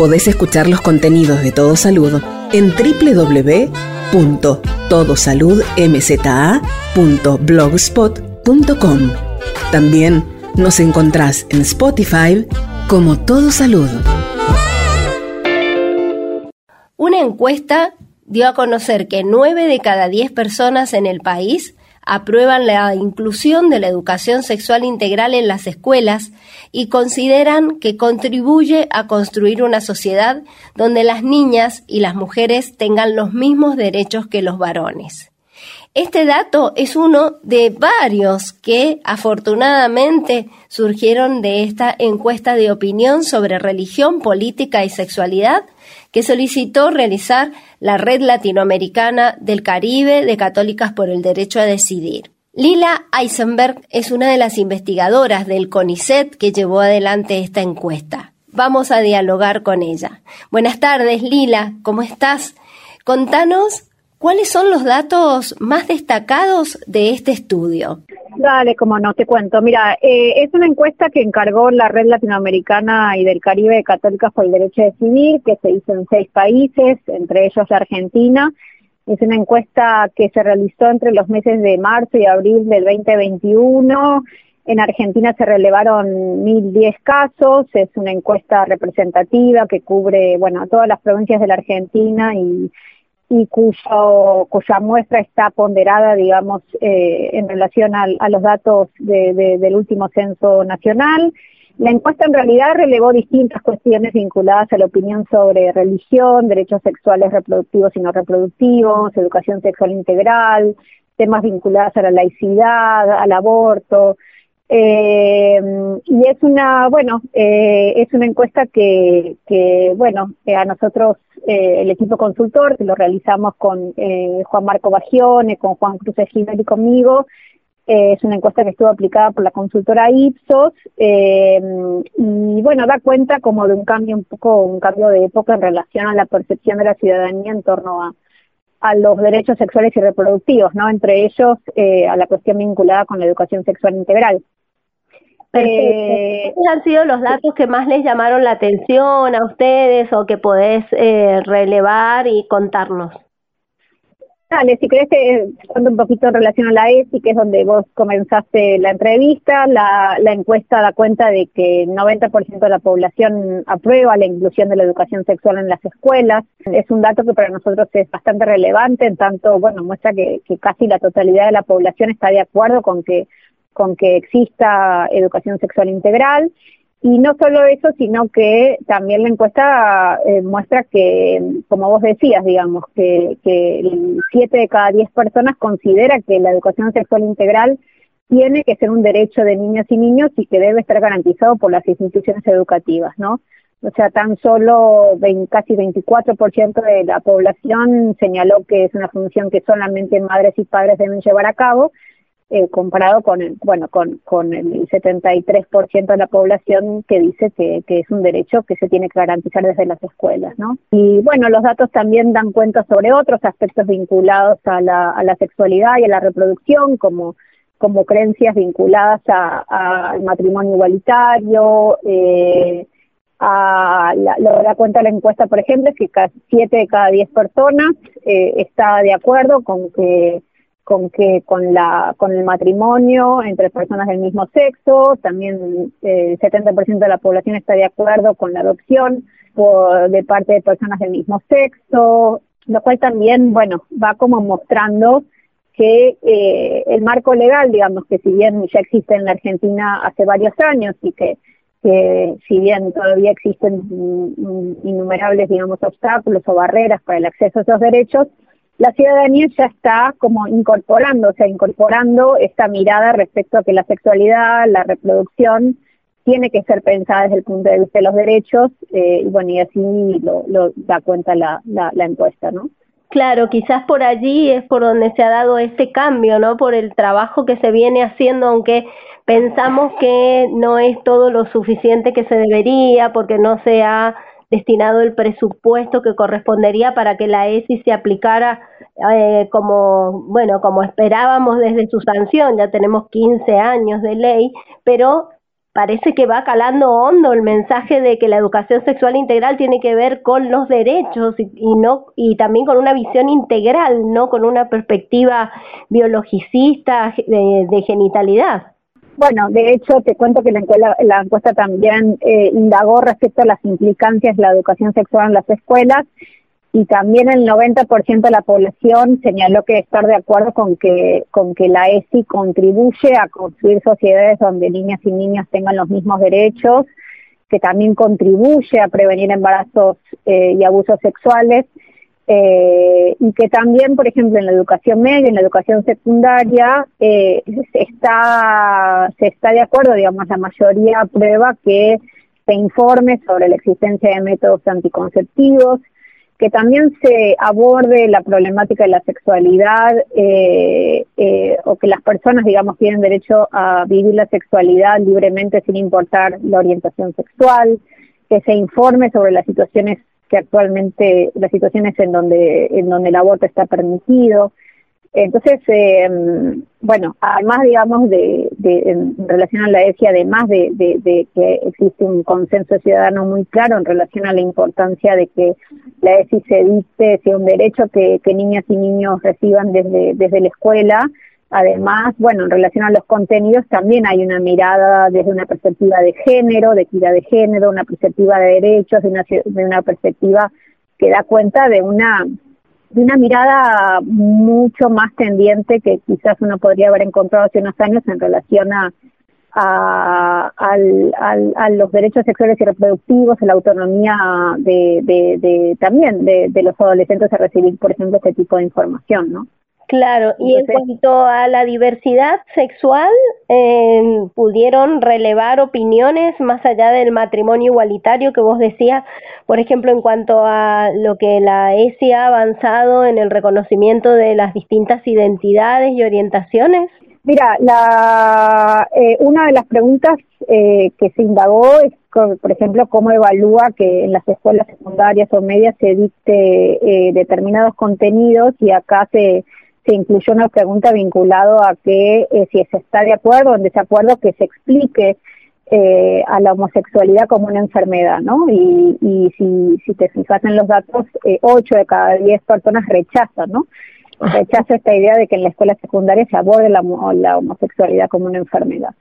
Podés escuchar los contenidos de Todo Salud en www.todosaludmza.blogspot.com. También nos encontrás en Spotify como Todo Salud. Una encuesta dio a conocer que 9 de cada 10 personas en el país aprueban la inclusión de la educación sexual integral en las escuelas y consideran que contribuye a construir una sociedad donde las niñas y las mujeres tengan los mismos derechos que los varones. Este dato es uno de varios que afortunadamente surgieron de esta encuesta de opinión sobre religión, política y sexualidad que solicitó realizar la Red Latinoamericana del Caribe de Católicas por el Derecho a Decidir. Lila Eisenberg es una de las investigadoras del CONICET que llevó adelante esta encuesta. Vamos a dialogar con ella. Buenas tardes, Lila, ¿cómo estás? Contanos cuáles son los datos más destacados de este estudio. Dale, como no, te cuento. Mira, eh, es una encuesta que encargó la Red Latinoamericana y del Caribe de Católicas por el Derecho a Decidir, que se hizo en seis países, entre ellos la Argentina. Es una encuesta que se realizó entre los meses de marzo y abril del 2021. En Argentina se relevaron 1.010 casos. Es una encuesta representativa que cubre, bueno, todas las provincias de la Argentina y y cuyo, cuya muestra está ponderada, digamos, eh, en relación a, los datos del último censo nacional. La encuesta en realidad relevó distintas cuestiones vinculadas a la opinión sobre religión, derechos sexuales reproductivos y no reproductivos, educación sexual integral, temas vinculados a la laicidad, al aborto, eh, y es una, bueno, eh, es una encuesta que, que bueno, eh, a nosotros, eh, el equipo consultor, que lo realizamos con eh, Juan Marco Bagione, con Juan Cruz Gimel y conmigo, es una encuesta que estuvo aplicada por la consultora Ipsos, y bueno, da cuenta como de un cambio, un poco, un cambio de época en relación a la percepción de la ciudadanía en torno a, a los derechos sexuales y reproductivos, ¿no? Entre ellos a la cuestión vinculada con la educación sexual integral. Eh, han sido los datos que más les llamaron la atención a ustedes o que podés eh, relevar y contarnos? Dale, si querés te cuento un poquito en relación a la ESI, que es donde vos comenzaste la entrevista. La, la encuesta da cuenta de que el 90% de la población aprueba la inclusión de la educación sexual en las escuelas. Es un dato que para nosotros es bastante relevante, en tanto, bueno, muestra que, que casi la totalidad de la población está de acuerdo con que con que exista educación sexual integral. Y no solo eso, sino que también la encuesta eh, muestra que, como vos decías, digamos, que, que 7 de cada 10 personas considera que la educación sexual integral tiene que ser un derecho de niñas y niños y que debe estar garantizado por las instituciones educativas, ¿no? O sea, tan solo casi 24% de la población señaló que es una función que solamente madres y padres deben llevar a cabo eh, comparado con el, bueno, con, con el 73% de la población que dice que, que es un derecho que se tiene que garantizar desde las escuelas, ¿no? Y bueno, los datos también dan cuenta sobre otros aspectos vinculados a la, a la sexualidad y a la reproducción, como como creencias vinculadas al matrimonio igualitario, eh, a la, lo da cuenta la encuesta, por ejemplo, es que casi 7 de cada 10 personas eh, está de acuerdo con que con que con la con el matrimonio entre personas del mismo sexo, también eh, el 70% de la población está de acuerdo con la adopción por, de parte de personas del mismo sexo, lo cual también, bueno, va como mostrando que eh, el marco legal, digamos, que si bien ya existe en la Argentina hace varios años y que, que si bien todavía existen innumerables, digamos, obstáculos o barreras para el acceso a esos derechos, la ciudadanía ya está como incorporando, o sea, incorporando esta mirada respecto a que la sexualidad, la reproducción, tiene que ser pensada desde el punto de vista de los derechos, eh, y bueno, y así lo, lo da cuenta la, la, la, encuesta, ¿no? Claro, quizás por allí es por donde se ha dado este cambio, ¿no? Por el trabajo que se viene haciendo, aunque pensamos que no es todo lo suficiente que se debería, porque no se ha destinado el presupuesto que correspondería para que la ESI se aplicara eh, como, bueno, como esperábamos desde su sanción, ya tenemos 15 años de ley, pero parece que va calando hondo el mensaje de que la educación sexual integral tiene que ver con los derechos y, no y también con una visión integral, no con una perspectiva biologicista de, genitalidad. Bueno, de hecho, te cuento que la, la encuesta también eh, indagó respecto a las implicancias de la educación sexual en las escuelas y también el 90% de la población señaló que estar de acuerdo con que con que la ESI contribuye a construir sociedades donde niñas y niños tengan los mismos derechos, que también contribuye a prevenir embarazos eh, y abusos sexuales eh, y que también, por ejemplo, en la educación media, en la educación secundaria, eh, se está se está de acuerdo, digamos, la mayoría aprueba que se informe sobre la existencia de métodos anticonceptivos que también se aborde la problemática de la sexualidad eh, eh, o que las personas, digamos, tienen derecho a vivir la sexualidad libremente sin importar la orientación sexual, que se informe sobre las situaciones que actualmente, las situaciones en donde, en donde el aborto está permitido, entonces, eh, bueno, además, digamos, de, en relación a la ESI, además de, que existe un consenso ciudadano muy claro en relación a la importancia de que la ESI se dicte, sea un derecho que, niñas y niños reciban desde, desde la escuela, Además, bueno, en relación a los contenidos también hay una mirada desde una perspectiva de género, de equidad de género, una perspectiva de derechos, de una, perspectiva que da cuenta de una de una mirada mucho más tendiente que quizás uno podría haber encontrado hace unos años en relación a, a, a los derechos sexuales y reproductivos, a la autonomía de, de, de también de, de, los adolescentes a recibir, por ejemplo, este tipo de información, ¿no? Claro, y en cuanto a la diversidad sexual, eh, ¿pudieron relevar opiniones más allá del matrimonio igualitario que vos decías? Por ejemplo, en cuanto a lo que la ESI ha avanzado en el reconocimiento de las distintas identidades y orientaciones. Mira, la, eh, una de las preguntas eh, que se indagó es, por ejemplo, cómo evalúa que en las escuelas secundarias o medias se dicte eh, determinados contenidos y acá se se incluyó una pregunta vinculado a que eh, si se está de acuerdo o en desacuerdo que se explique eh, a la homosexualidad como una enfermedad, ¿no? Y, y si, si te fijas en los datos, eh, 8 de cada 10 personas rechazan, ¿no? Rechaza esta idea de que en la escuela secundaria se aborde la, la homosexualidad como una enfermedad.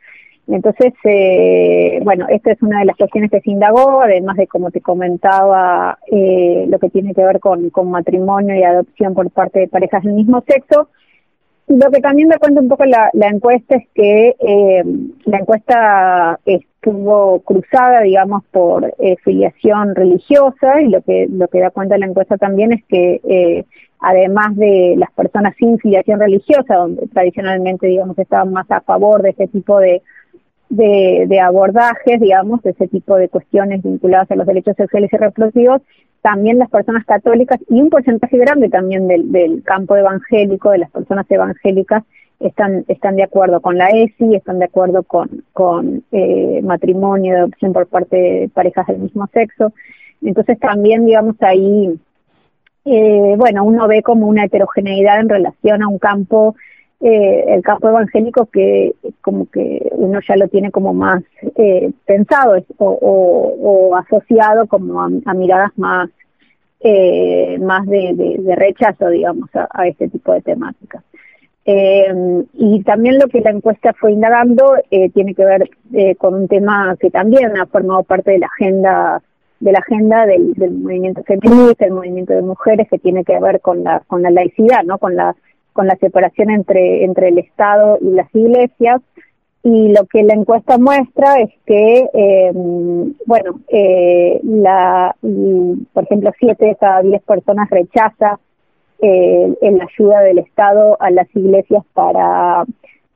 Entonces, eh, bueno, esta es una de las cuestiones que se indagó, además de, como te comentaba, eh, lo que tiene que ver con, matrimonio y adopción por parte de parejas del mismo sexo. Lo que también da cuenta un poco la, encuesta es que eh, la encuesta estuvo cruzada, digamos, por filiación religiosa y lo que, lo que da cuenta la encuesta también es que además de las personas sin filiación religiosa, donde tradicionalmente, digamos, estaban más a favor de este tipo de de, de, abordajes, digamos, de ese tipo de cuestiones vinculadas a los derechos sexuales y reproductivos, también las personas católicas y un porcentaje grande también del, del campo evangélico, de las personas evangélicas, están, están de acuerdo con la ESI, están de acuerdo con, con eh, matrimonio, adopción por parte de parejas del mismo sexo. Entonces también, digamos, ahí, eh, bueno, uno ve como una heterogeneidad en relación a un campo eh, el campo evangélico que como que uno ya lo tiene como más eh, pensado o, asociado como a, miradas más eh, más de, rechazo digamos a, este tipo de temáticas y también lo que la encuesta fue indagando tiene que ver con un tema que también ha formado parte de la agenda de la agenda del, del movimiento feminista, el movimiento de mujeres que tiene que ver con la con la laicidad, ¿no? Con la con la separación entre, entre el Estado y las iglesias. Y lo que la encuesta muestra es que, eh, bueno, eh, la, por ejemplo, siete de cada diez personas rechaza eh, la ayuda del Estado a las iglesias para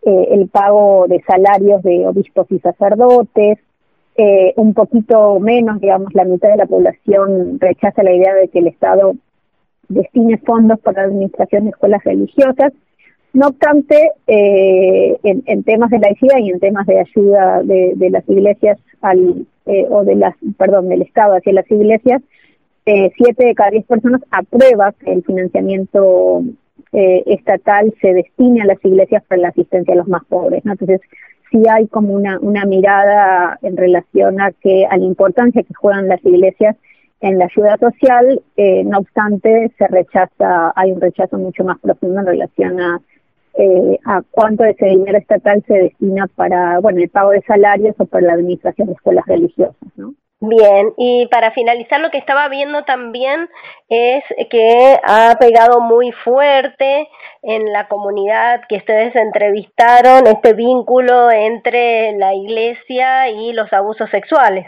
eh, el pago de salarios de obispos y sacerdotes. un poquito menos, digamos, la mitad de la población rechaza la idea de que el Estado destine fondos para la administración de escuelas religiosas. No obstante, eh, en, temas de laicidad y en temas de ayuda de, las iglesias al, eh, o de las, perdón, del Estado hacia las iglesias, eh, siete de cada diez personas aprueba que el financiamiento estatal se destine a las iglesias para la asistencia a los más pobres. Entonces, sí hay como una, una mirada en relación a que a la importancia que juegan las iglesias en la ayuda social, eh, no obstante, se rechaza, hay un rechazo mucho más profundo en relación a, eh, a cuánto de ese dinero estatal se destina para, bueno, el pago de salarios o para la administración de escuelas religiosas, ¿no? Bien, y para finalizar lo que estaba viendo también es que ha pegado muy fuerte en la comunidad que ustedes entrevistaron este vínculo entre la iglesia y los abusos sexuales.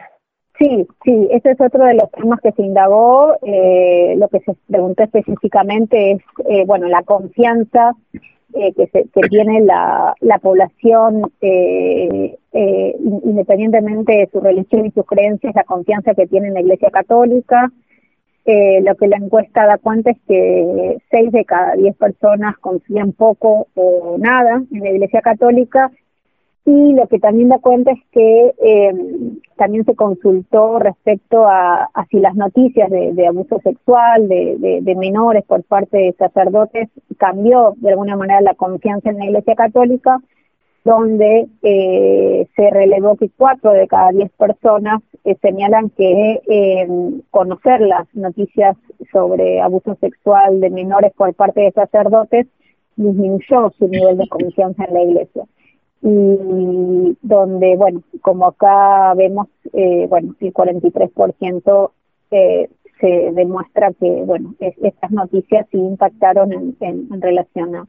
Sí, sí, ese es otro de los temas que se indagó. Eh, lo que se preguntó específicamente es, eh, bueno, la confianza eh, que, se, que tiene la, la población, eh, eh, independientemente de su religión y sus creencias, la confianza que tiene en la Iglesia Católica. lo que la encuesta da cuenta es que seis de cada diez personas confían poco o nada en la Iglesia Católica y lo que también da cuenta es que eh, también se consultó respecto a, si las noticias de, abuso sexual de, de, menores por parte de sacerdotes cambió de alguna manera la confianza en la Iglesia Católica, donde eh, se relevó que cuatro de cada diez personas eh, señalan que conocer las noticias sobre abuso sexual de menores por parte de sacerdotes disminuyó su nivel de confianza en la Iglesia y donde, bueno, como acá vemos, eh, bueno, el 43% eh, se demuestra que, bueno, estas noticias sí impactaron en, en, relación a,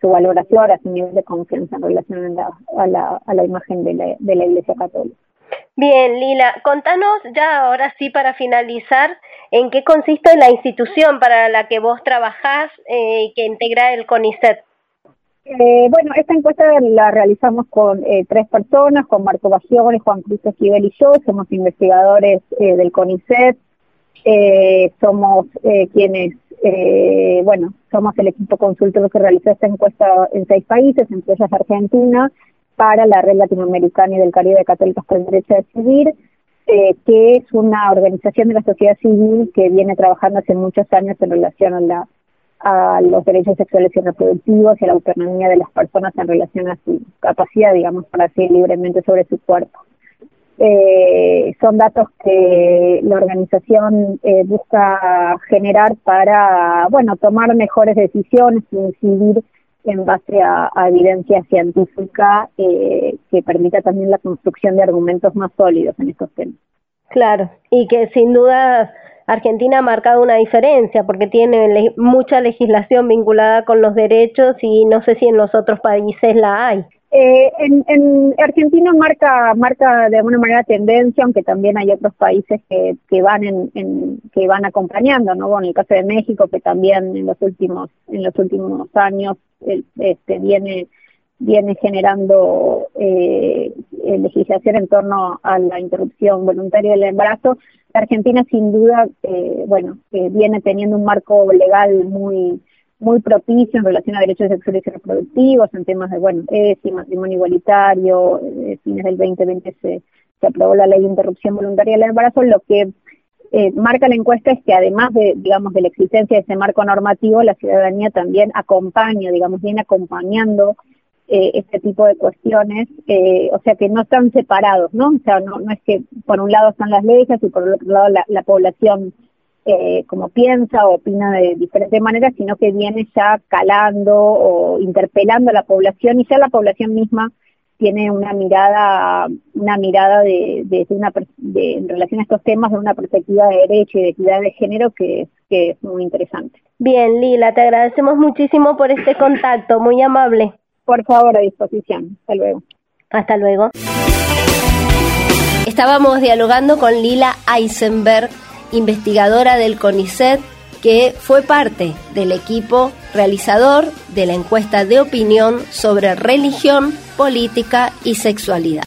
su valoración, a su nivel de confianza en relación a la, a la, imagen de la, de la Iglesia Católica. Bien, Lila, contanos ya ahora sí para finalizar en qué consiste la institución para la que vos trabajás eh, y que integra el CONICET. Eh, bueno, esta encuesta la realizamos con eh, tres personas, con Marco Bagione, Juan Cruz Esquivel y yo, somos investigadores eh, del CONICET, eh, somos quienes, bueno, somos el equipo consultor que realizó esta encuesta en seis países, entre ellas Argentina, para la Red Latinoamericana y del Caribe de Católicos el Derecho a Decidir, que es una organización de la sociedad civil que viene trabajando hace muchos años en relación a la a los derechos sexuales y reproductivos y a la autonomía de las personas en relación a su capacidad, digamos, para decidir libremente sobre su cuerpo. Eh, son datos que la organización eh, busca generar para, bueno, tomar mejores decisiones y incidir en base a, evidencia científica eh, que permita también la construcción de argumentos más sólidos en estos temas. Claro, y que sin duda Argentina ha marcado una diferencia porque tiene mucha legislación vinculada con los derechos y no sé si en los otros países la hay. Eh, en, Argentina marca marca de alguna manera tendencia, aunque también hay otros países que, que van en, que van acompañando, ¿no? En el caso de México, que también en los últimos en los últimos años este viene viene generando eh, legislación en torno a la interrupción voluntaria del embarazo. Argentina, sin duda, eh, bueno, eh, viene teniendo un marco legal muy muy propicio en relación a derechos sexuales y reproductivos, en temas de, bueno, ESI, matrimonio igualitario, eh, fines del 2020 se, se aprobó la ley de interrupción voluntaria del embarazo, lo que eh, marca la encuesta es que además de, digamos, de la existencia de ese marco normativo, la ciudadanía también acompaña, digamos, viene acompañando eh, este tipo de cuestiones, eh, o sea que no están separados, ¿no? O sea, no, no es que por un lado están las leyes y por otro lado la, la población eh, como piensa o opina de diferentes maneras, sino que viene ya calando o interpelando a la población y ya la población misma tiene una mirada una mirada de, de, una de, en relación a estos temas de una perspectiva de derecho y de equidad de género que, que es muy interesante. Bien, Lila, te agradecemos muchísimo por este contacto, muy amable. Por favor, a disposición. Hasta luego. Hasta luego. Estábamos dialogando con Lila Eisenberg, investigadora del CONICET, que fue parte del equipo realizador de la encuesta de opinión sobre religión, política y sexualidad.